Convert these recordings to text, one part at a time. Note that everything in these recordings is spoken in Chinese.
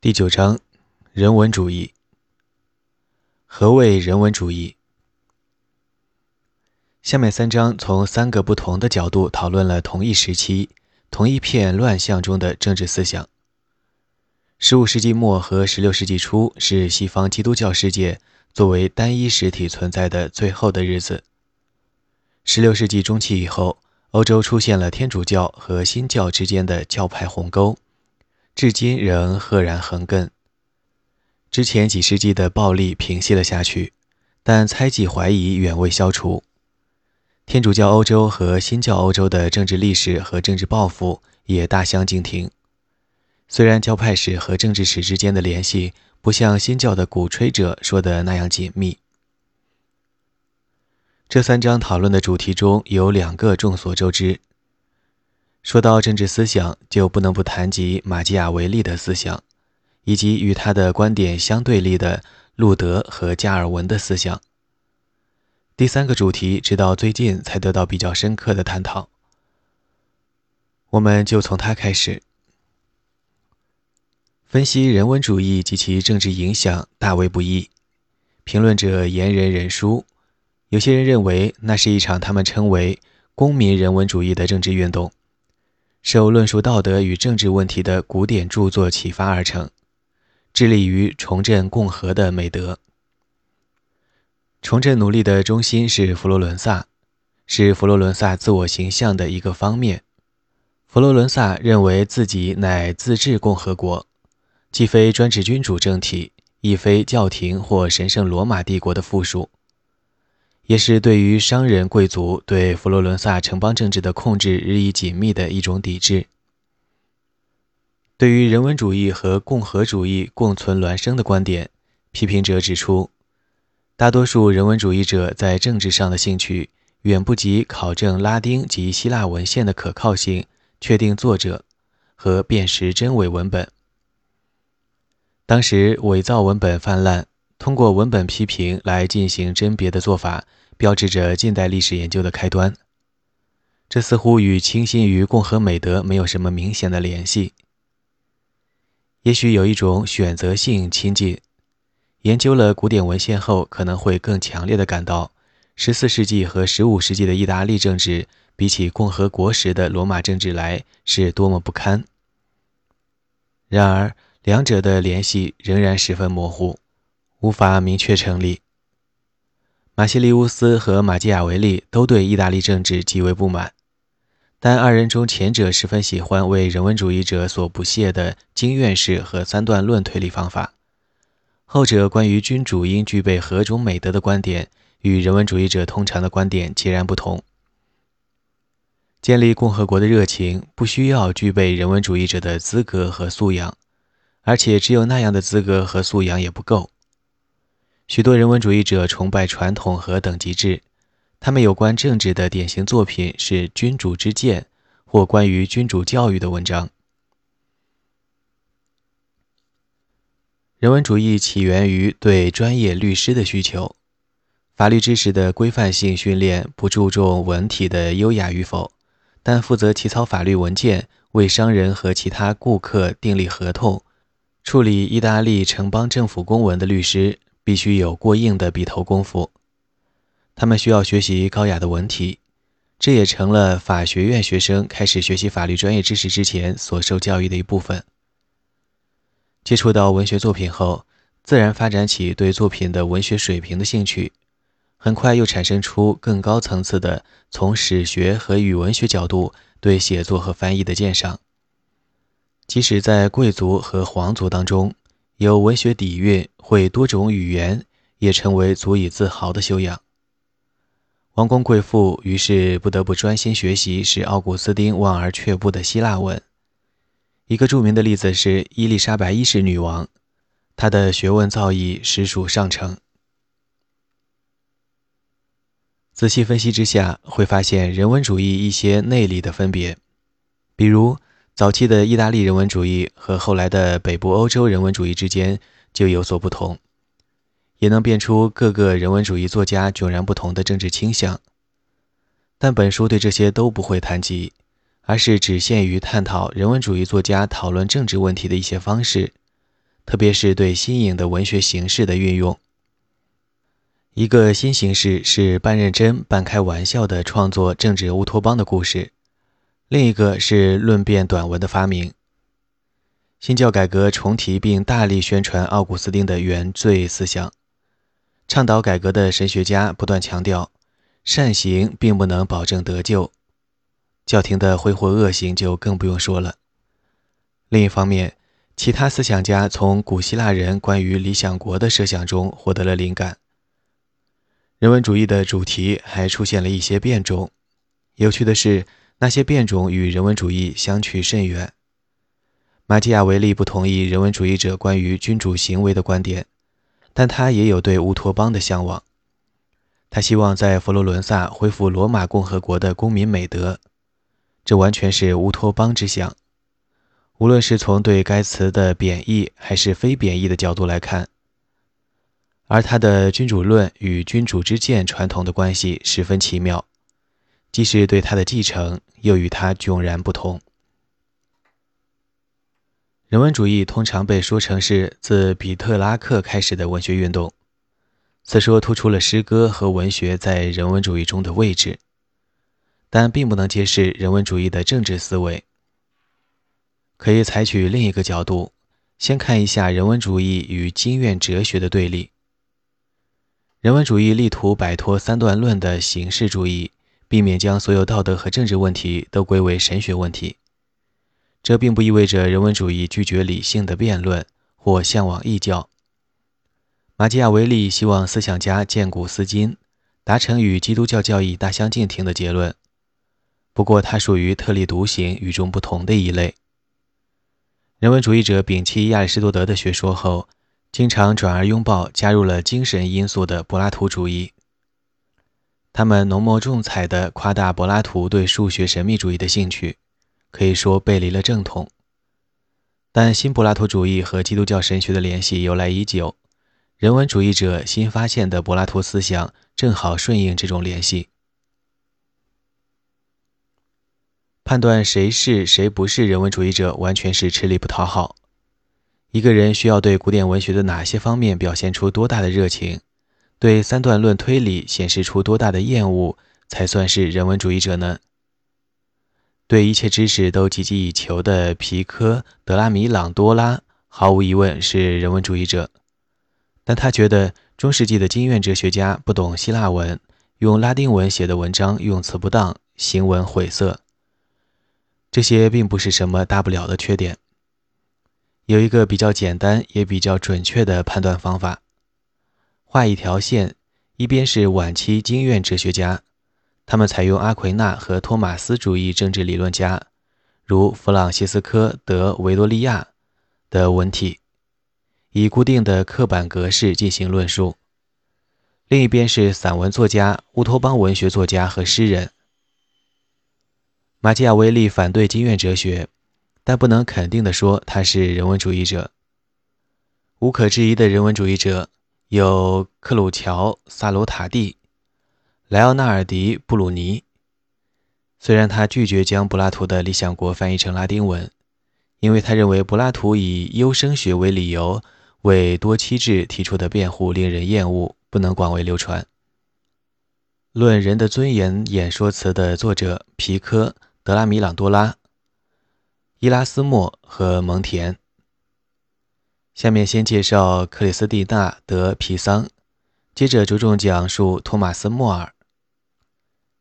第九章，人文主义。何谓人文主义？下面三章从三个不同的角度讨论了同一时期、同一片乱象中的政治思想。十五世纪末和十六世纪初是西方基督教世界作为单一实体存在的最后的日子。十六世纪中期以后，欧洲出现了天主教和新教之间的教派鸿沟。至今仍赫然横亘。之前几世纪的暴力平息了下去，但猜忌怀疑远未消除。天主教欧洲和新教欧洲的政治历史和政治抱负也大相径庭。虽然教派史和政治史之间的联系不像新教的鼓吹者说的那样紧密。这三章讨论的主题中有两个众所周知。说到政治思想，就不能不谈及马基雅维利的思想，以及与他的观点相对立的路德和加尔文的思想。第三个主题直到最近才得到比较深刻的探讨。我们就从他开始分析人文主义及其政治影响，大为不易。评论者言人人殊，有些人认为那是一场他们称为公民人文主义的政治运动。受论述道德与政治问题的古典著作启发而成，致力于重振共和的美德。重振努力的中心是佛罗伦萨，是佛罗伦萨自我形象的一个方面。佛罗伦萨认为自己乃自治共和国，既非专制君主政体，亦非教廷或神圣罗马帝国的附属。也是对于商人贵族对佛罗伦萨城邦政治的控制日益紧密的一种抵制。对于人文主义和共和主义共存孪生的观点，批评者指出，大多数人文主义者在政治上的兴趣远不及考证拉丁及希腊文献的可靠性、确定作者和辨识真伪文本。当时伪造文本泛滥，通过文本批评来进行甄别的做法。标志着近代历史研究的开端，这似乎与倾心于共和美德没有什么明显的联系。也许有一种选择性亲近，研究了古典文献后，可能会更强烈的感到，十四世纪和十五世纪的意大利政治比起共和国时的罗马政治来是多么不堪。然而，两者的联系仍然十分模糊，无法明确成立。马西利乌斯和马基雅维利都对意大利政治极为不满，但二人中前者十分喜欢为人文主义者所不屑的经院式和三段论推理方法，后者关于君主应具备何种美德的观点与人文主义者通常的观点截然不同。建立共和国的热情不需要具备人文主义者的资格和素养，而且只有那样的资格和素养也不够。许多人文主义者崇拜传统和等级制，他们有关政治的典型作品是《君主之鉴》或关于君主教育的文章。人文主义起源于对专业律师的需求，法律知识的规范性训练不注重文体的优雅与否，但负责起草法律文件、为商人和其他顾客订立合同、处理意大利城邦政府公文的律师。必须有过硬的笔头功夫，他们需要学习高雅的文体，这也成了法学院学生开始学习法律专业知识之前所受教育的一部分。接触到文学作品后，自然发展起对作品的文学水平的兴趣，很快又产生出更高层次的从史学和语文学角度对写作和翻译的鉴赏。即使在贵族和皇族当中。有文学底蕴、会多种语言，也成为足以自豪的修养。王公贵妇于是不得不专心学习使奥古斯丁望而却步的希腊文。一个著名的例子是伊丽莎白一世女王，她的学问造诣实属上乘。仔细分析之下，会发现人文主义一些内里的分别，比如。早期的意大利人文主义和后来的北部欧洲人文主义之间就有所不同，也能辨出各个人文主义作家迥然不同的政治倾向。但本书对这些都不会谈及，而是只限于探讨人文主义作家讨论政治问题的一些方式，特别是对新颖的文学形式的运用。一个新形式是半认真半开玩笑的创作政治乌托邦的故事，另一个是论辩短文的发明。新教改革重提并大力宣传奥古斯丁的原罪思想，倡导改革的神学家不断强调，善行并不能保证得救，教廷的挥霍恶行就更不用说了。另一方面，其他思想家从古希腊人关于理想国的设想中获得了灵感。人文主义的主题还出现了一些变种。有趣的是，那些变种与人文主义相去甚远。马基雅维利不同意人文主义者关于君主行为的观点，但他也有对乌托邦的向往。他希望在佛罗伦萨恢复罗马共和国的公民美德，这完全是乌托邦之想。无论是从对该词的贬义还是非贬义的角度来看。而他的君主论与君主之见传统的关系十分奇妙，既是对他的继承，又与他迥然不同。人文主义通常被说成是自比特拉克开始的文学运动，此说突出了诗歌和文学在人文主义中的位置，但并不能揭示人文主义的政治思维。可以采取另一个角度，先看一下人文主义与经院哲学的对立。人文主义力图摆脱三段论的形式主义，避免将所有道德和政治问题都归为神学问题。这并不意味着人文主义拒绝理性的辩论或向往异教。马基雅维利希望思想家见古思今，达成与基督教教义大相径庭的结论。不过，他属于特立独行、与众不同的一类。人文主义者摒弃亚里士多德的学说后。经常转而拥抱加入了精神因素的柏拉图主义。他们浓墨重彩地夸大柏拉图对数学神秘主义的兴趣，可以说背离了正统。但新柏拉图主义和基督教神学的联系由来已久，人文主义者新发现的柏拉图思想正好顺应这种联系。判断谁是谁不是人文主义者，完全是吃力不讨好。一个人需要对古典文学的哪些方面表现出多大的热情，对三段论推理显示出多大的厌恶，才算是人文主义者呢？对一切知识都积极以求的皮科德拉米朗多拉，毫无疑问是人文主义者，但他觉得中世纪的经院哲学家不懂希腊文，用拉丁文写的文章用词不当，行文晦涩。这些并不是什么大不了的缺点。有一个比较简单也比较准确的判断方法：画一条线，一边是晚期经院哲学家，他们采用阿奎那和托马斯主义政治理论家，如弗朗西斯科·德维多利亚的文体，以固定的刻板格式进行论述；另一边是散文作家、乌托邦文学作家和诗人。马基雅维利反对经院哲学。但不能肯定地说他是人文主义者。无可置疑的人文主义者有克鲁乔、萨罗塔蒂、莱奥纳尔迪·布鲁尼。虽然他拒绝将柏拉图的《理想国》翻译成拉丁文，因为他认为柏拉图以优生学为理由为多妻制提出的辩护令人厌恶，不能广为流传。《论人的尊严》演说词的作者皮科·德拉米朗多拉。伊拉斯莫和蒙田。下面先介绍克里斯蒂娜·德皮桑，接着着重讲述托马斯·莫尔。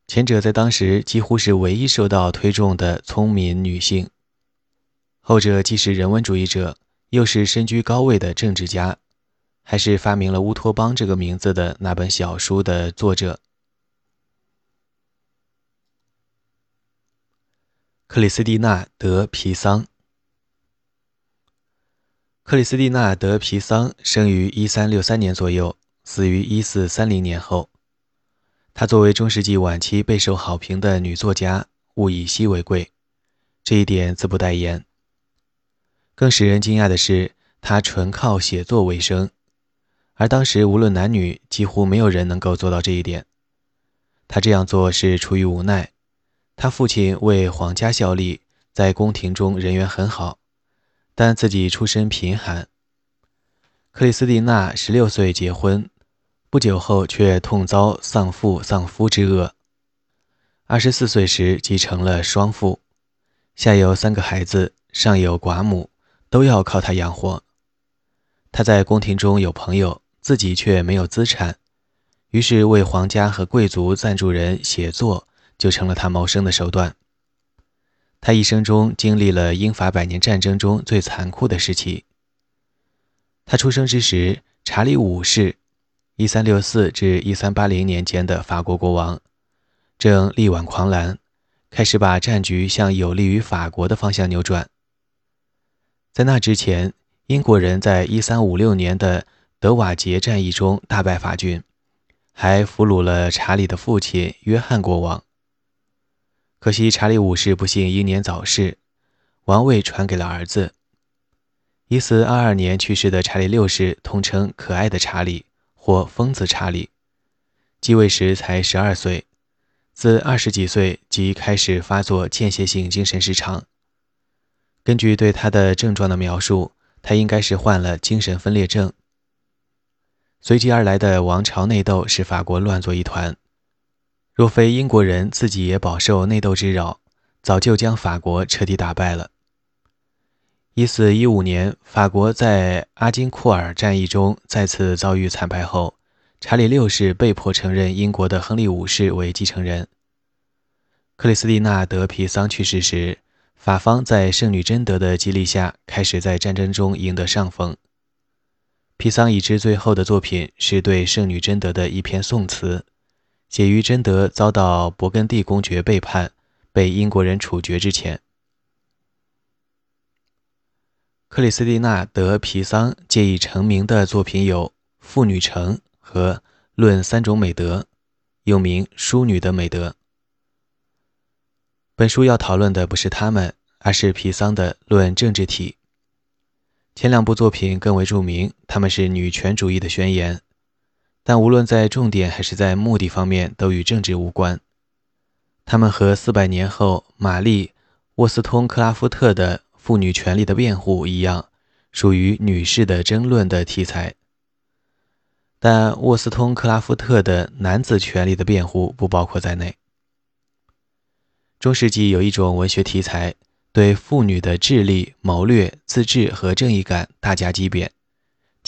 前者在当时几乎是唯一受到推崇的聪明女性，后者既是人文主义者，又是身居高位的政治家，还是发明了乌托邦这个名字的那本小书的作者。克里斯蒂娜·德皮桑。克里斯蒂娜·德皮桑生于1363年左右，死于1430年后。她作为中世纪晚期备受好评的女作家，物以稀为贵，这一点自不待言。更使人惊讶的是，她纯靠写作为生，而当时无论男女，几乎没有人能够做到这一点。她这样做是出于无奈。他父亲为皇家效力，在宫廷中人缘很好，但自己出身贫寒。克里斯蒂娜十六岁结婚，不久后却痛遭丧父丧夫之恶。二十四岁时即成了双父，下有三个孩子，上有寡母，都要靠他养活。他在宫廷中有朋友，自己却没有资产，于是为皇家和贵族赞助人写作，就成了他谋生的手段。他一生中经历了英法百年战争中最残酷的时期。他出生之时，查理五世（一三六四至一三八零年间的法国国王）正力挽狂澜，开始把战局向有利于法国的方向扭转。在那之前，英国人在一三五六年的德瓦杰战役中大败法军，还俘虏了查理的父亲约翰国王。可惜查理五世不幸英年早逝，王位传给了儿子。一四二二年去世的查理六世，通称“可爱的查理”或“疯子查理”，继位时才十二岁，自二十几岁即开始发作间歇性精神失常。根据对他的症状的描述，他应该是患了精神分裂症。随即而来的王朝内斗使法国乱作一团。若非英国人自己也饱受内斗之扰，早就将法国彻底打败了。一四一五年，法国在阿金库尔战役中再次遭遇惨败后，查理六世被迫承认英国的亨利五世为继承人。克里斯蒂娜·德皮桑去世时，法方在圣女贞德的激励下，开始在战争中赢得上风。皮桑已知最后的作品是对圣女贞德的一篇颂词。写于贞德遭到勃艮第公爵背叛，被英国人处决之前。克里斯蒂娜·德皮桑借以成名的作品有《妇女城》和《论三种美德》，又名《淑女的美德》。本书要讨论的不是他们，而是皮桑的《论政治体》。前两部作品更为著名，他们是女权主义的宣言。但无论在重点还是在目的方面，都与政治无关。他们和四百年后玛丽·沃斯通克拉夫特的妇女权利的辩护一样，属于女士的争论的题材。但沃斯通克拉夫特的男子权利的辩护不包括在内。中世纪有一种文学题材，对妇女的智力、谋略、自制和正义感大加激贬。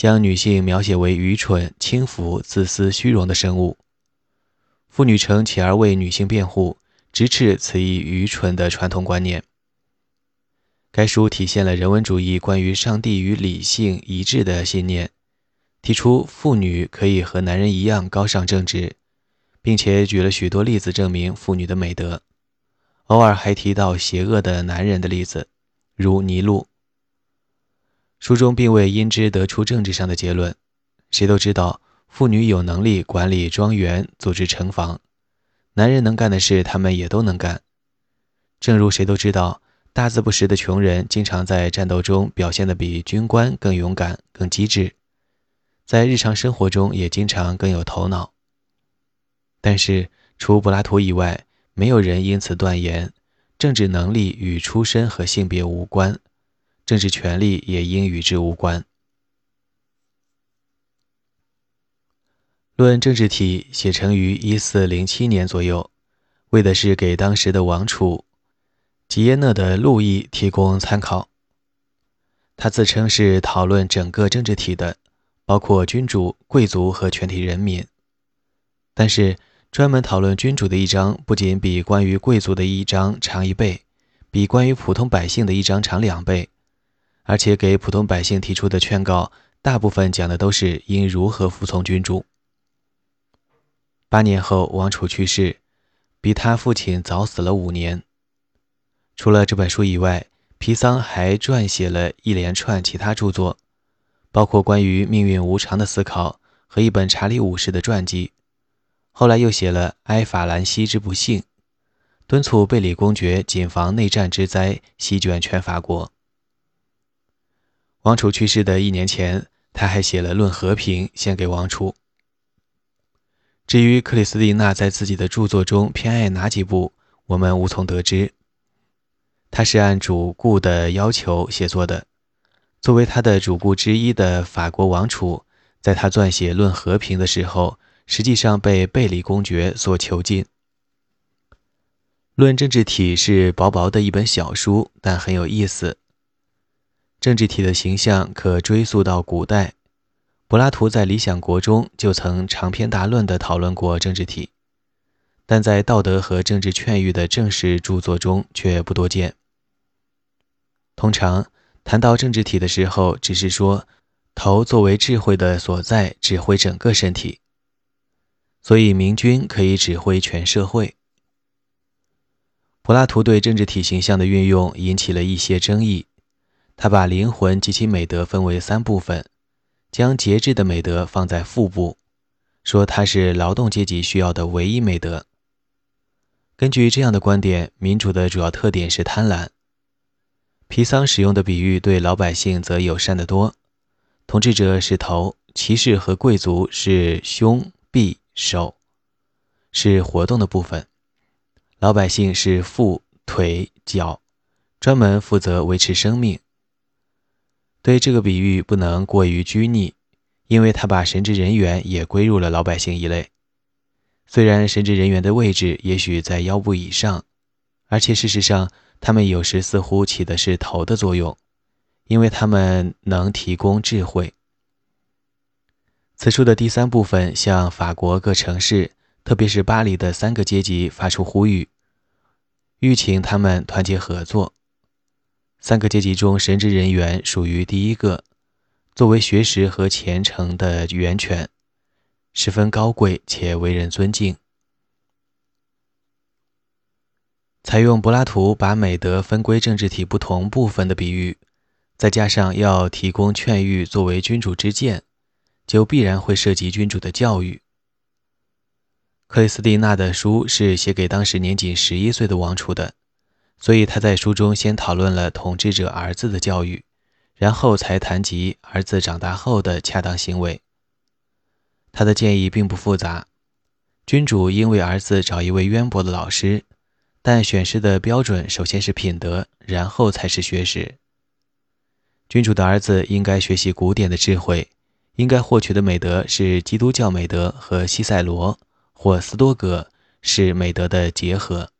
将女性描写为愚蠢、轻浮、自私、虚荣的生物。妇女城起而为女性辩护，直斥此一愚蠢的传统观念。该书体现了人文主义关于上帝与理性一致的信念，提出妇女可以和男人一样高尚正直，并且举了许多例子证明妇女的美德，偶尔还提到邪恶的男人的例子，如尼禄。书中并未因之得出政治上的结论。谁都知道，妇女有能力管理庄园、组织城防，男人能干的事，他们也都能干。正如谁都知道，大字不识的穷人经常在战斗中表现得比军官更勇敢、更机智，在日常生活中也经常更有头脑。但是，除柏拉图以外，没有人因此断言，政治能力与出身和性别无关。政治权利也应与之无关。论政治体写成于一四零七年左右，为的是给当时的王储吉耶讷的路易提供参考。他自称是讨论整个政治体的，包括君主、贵族和全体人民。但是，专门讨论君主的一章不仅比关于贵族的一章长一倍，比关于普通百姓的一章长两倍。而且给普通百姓提出的劝告，大部分讲的都是应如何服从君主。八年后，王储去世，比他父亲早死了五年。除了这本书以外，皮桑还撰写了一连串其他著作，包括关于命运无常的思考和一本查理五世的传记。后来又写了《埃法兰西之不幸》，敦促贝里公爵谨防内战之灾席卷全法国。王储去世的一年前，他还写了《论和平》，献给王储。至于克里斯蒂娜在自己的著作中偏爱哪几部，我们无从得知。他是按主顾的要求写作的，作为他的主顾之一的法国王储，在他撰写《论和平》的时候，实际上被贝里公爵所囚禁。《论政治体》是薄薄的一本小书，但很有意思。政治体的形象可追溯到古代，柏拉图在《理想国》中就曾长篇大论地讨论过政治体，但在道德和政治劝喻的正式著作中却不多见。通常谈到政治体的时候，只是说头作为智慧的所在，指挥整个身体，所以明君可以指挥全社会。柏拉图对政治体形象的运用引起了一些争议。他把灵魂及其美德分为三部分，将节制的美德放在腹部，说它是劳动阶级需要的唯一美德。根据这样的观点，民主的主要特点是贪婪。皮桑使用的比喻对老百姓则友善得多，统治者是头，骑士和贵族是胸、臂、手，是活动的部分；老百姓是腹、腿、脚，专门负责维持生命。对这个比喻不能过于拘泥，因为他把神职人员也归入了老百姓一类。虽然神职人员的位置也许在腰部以上，而且事实上他们有时似乎起的是头的作用，因为他们能提供智慧。此处的第三部分向法国各城市，特别是巴黎的三个阶级发出呼吁，欲请他们团结合作。三个阶级中，神职人员属于第一个，作为学识和虔诚的源泉，十分高贵且为人尊敬。采用柏拉图把美德分归政治体不同部分的比喻，再加上要提供劝喻作为君主之见，就必然会涉及君主的教育。克里斯蒂娜的书是写给当时年仅十一岁的王储的。所以他在书中先讨论了统治者儿子的教育，然后才谈及儿子长大后的恰当行为。他的建议并不复杂，君主应为儿子找一位渊博的老师，但选师的标准首先是品德，然后才是学识。君主的儿子应该学习古典的智慧，应该获取的美德是基督教美德和西塞罗或斯多葛是美德的结合。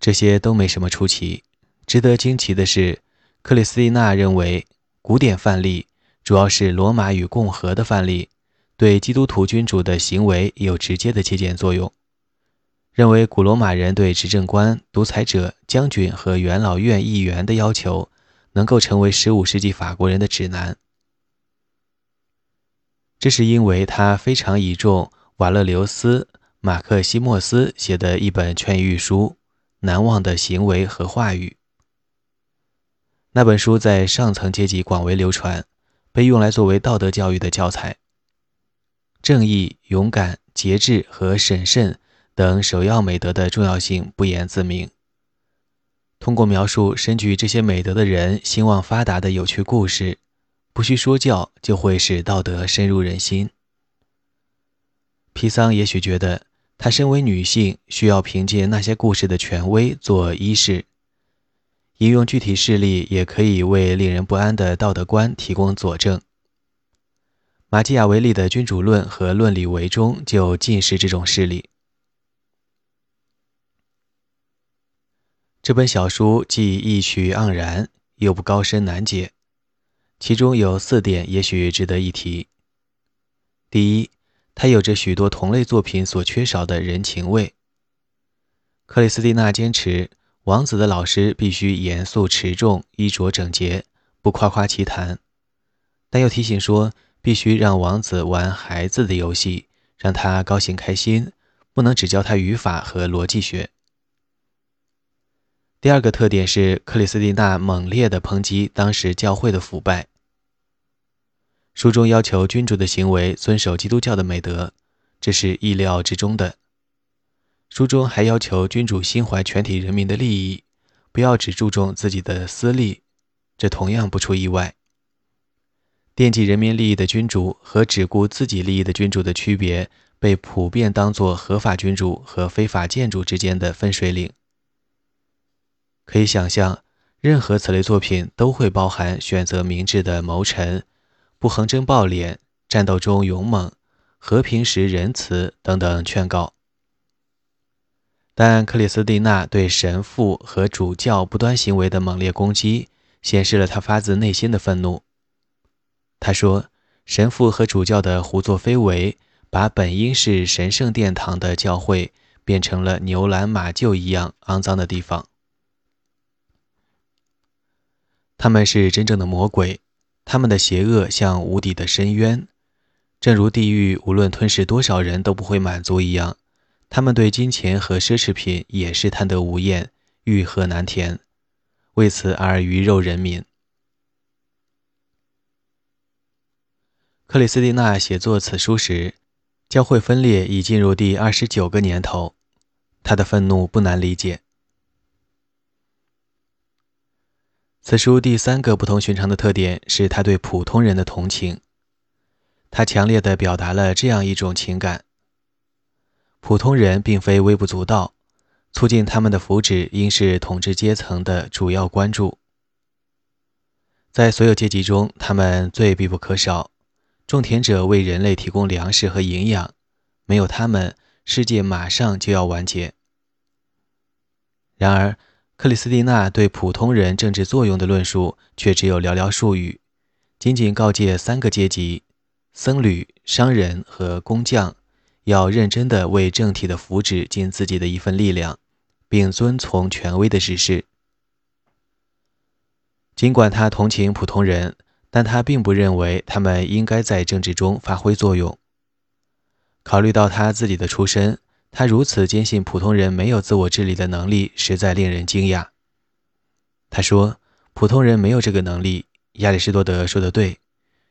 这些都没什么出奇。值得惊奇的是，克里斯蒂娜认为古典范例主要是罗马与共和的范例，对基督徒君主的行为有直接的借鉴作用。认为古罗马人对执政官、独裁者、将军和元老院议员的要求，能够成为15世纪法国人的指南。这是因为他非常倚重瓦勒留斯·马克西莫斯写的一本劝谕书。难忘的行为和话语。那本书在上层阶级广为流传，被用来作为道德教育的教材。正义、勇敢、节制和审慎等首要美德的重要性不言自明。通过描述深具这些美德的人兴旺发达的有趣故事，不需说教，就会使道德深入人心。皮桑也许觉得。她身为女性，需要凭借那些故事的权威做依饰。引用具体事例也可以为令人不安的道德观提供佐证。马基雅维利的《君主论》和《论理为》中就尽是这种事例。这本小书既意趣盎然，又不高深难解，其中有四点也许值得一提。第一。他有着许多同类作品所缺少的人情味。克里斯蒂娜坚持，王子的老师必须严肃持重、衣着整洁，不夸夸其谈，但又提醒说，必须让王子玩孩子的游戏，让他高兴开心，不能只教他语法和逻辑学。第二个特点是，克里斯蒂娜猛烈地抨击当时教会的腐败。书中要求君主的行为遵守基督教的美德，这是意料之中的。书中还要求君主心怀全体人民的利益，不要只注重自己的私利，这同样不出意外。惦记人民利益的君主和只顾自己利益的君主的区别，被普遍当作合法君主和非法建筑之间的分水岭。可以想象，任何此类作品都会包含选择明智的谋臣、不横征暴敛、战斗中勇猛、和平时仁慈等等劝告。但克里斯蒂娜对神父和主教不端行为的猛烈攻击，显示了他发自内心的愤怒。他说：“神父和主教的胡作非为，把本应是神圣殿堂的教会，变成了牛栏马厩一样肮脏的地方。他们是真正的魔鬼，他们的邪恶像无底的深渊，正如地狱无论吞噬多少人都不会满足一样。”他们对金钱和奢侈品也是贪得无厌，欲壑难填，为此而鱼肉人民。克里斯蒂娜写作此书时，教会分裂已进入第二十九个年头，她的愤怒不难理解。此书第三个不同寻常的特点是他对普通人的同情，他强烈地表达了这样一种情感。普通人并非微不足道，促进他们的福祉应是统治阶层的主要关注。在所有阶级中，他们最必不可少。种田者为人类提供粮食和营养，没有他们，世界马上就要完结。然而，克里斯蒂娜对普通人政治作用的论述却只有寥寥数语，仅仅告诫三个阶级：僧侣、商人和工匠。要认真地为政体的福祉尽自己的一份力量，并遵从权威的指示。尽管他同情普通人，但他并不认为他们应该在政治中发挥作用。考虑到他自己的出身，他如此坚信普通人没有自我治理的能力，实在令人惊讶。他说：“普通人没有这个能力。”亚里士多德说的对，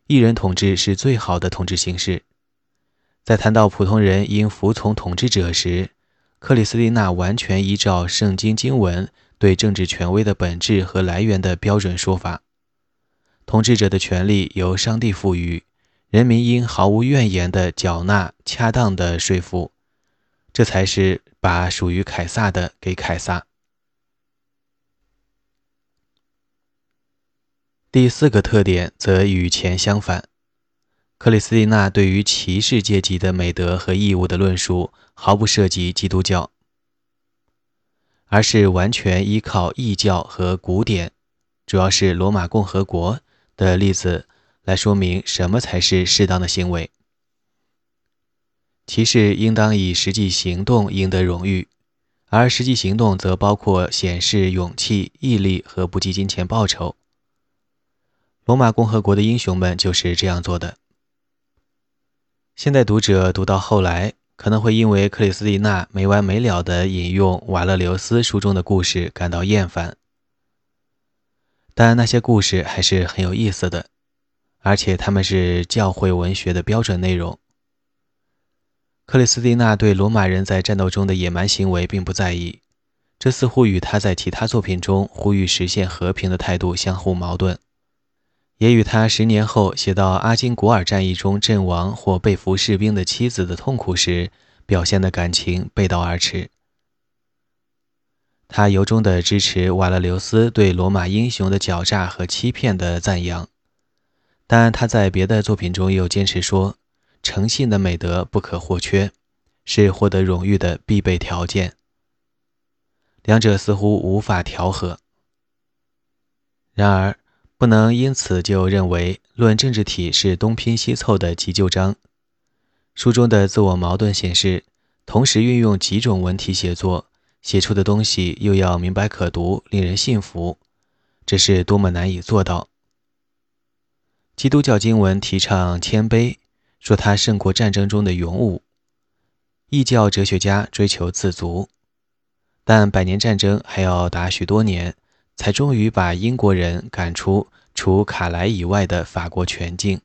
一人统治是最好的统治形式。在谈到普通人应服从统治者时，克里斯蒂娜完全依照圣经经文对政治权威的本质和来源的标准说法：统治者的权利由上帝赋予，人民应毫无怨言地缴纳恰当的税赋，这才是把属于凯撒的给凯撒。第四个特点则与前相反。克里斯蒂娜对于骑士阶级的美德和义务的论述毫不涉及基督教，而是完全依靠异教和古典，主要是罗马共和国的例子来说明什么才是适当的行为。骑士应当以实际行动赢得荣誉，而实际行动则包括显示勇气、毅力和不计金钱报酬。罗马共和国的英雄们就是这样做的。现代读者读到后来，可能会因为克里斯蒂娜没完没了地引用瓦勒留斯书中的故事感到厌烦，但那些故事还是很有意思的，而且他们是教会文学的标准内容。克里斯蒂娜对罗马人在战斗中的野蛮行为并不在意，这似乎与他在其他作品中呼吁实现和平的态度相互矛盾。也与他十年后写到阿金古尔战役中阵亡或被俘士兵的妻子的痛苦时表现的感情背道而驰。他由衷地支持瓦勒留斯对罗马英雄的狡诈和欺骗的赞扬，但他在别的作品中又坚持说，诚信的美德不可或缺，是获得荣誉的必备条件。两者似乎无法调和。然而。不能因此就认为《论政治体》是东拼西凑的急救章。书中的自我矛盾显示，同时运用几种文体写作，写出的东西又要明白可读、令人信服，这是多么难以做到。基督教经文提倡谦卑，说他胜过战争中的勇武；异教哲学家追求自足，但百年战争还要打许多年。才终于把英国人赶出除卡莱以外的法国全境。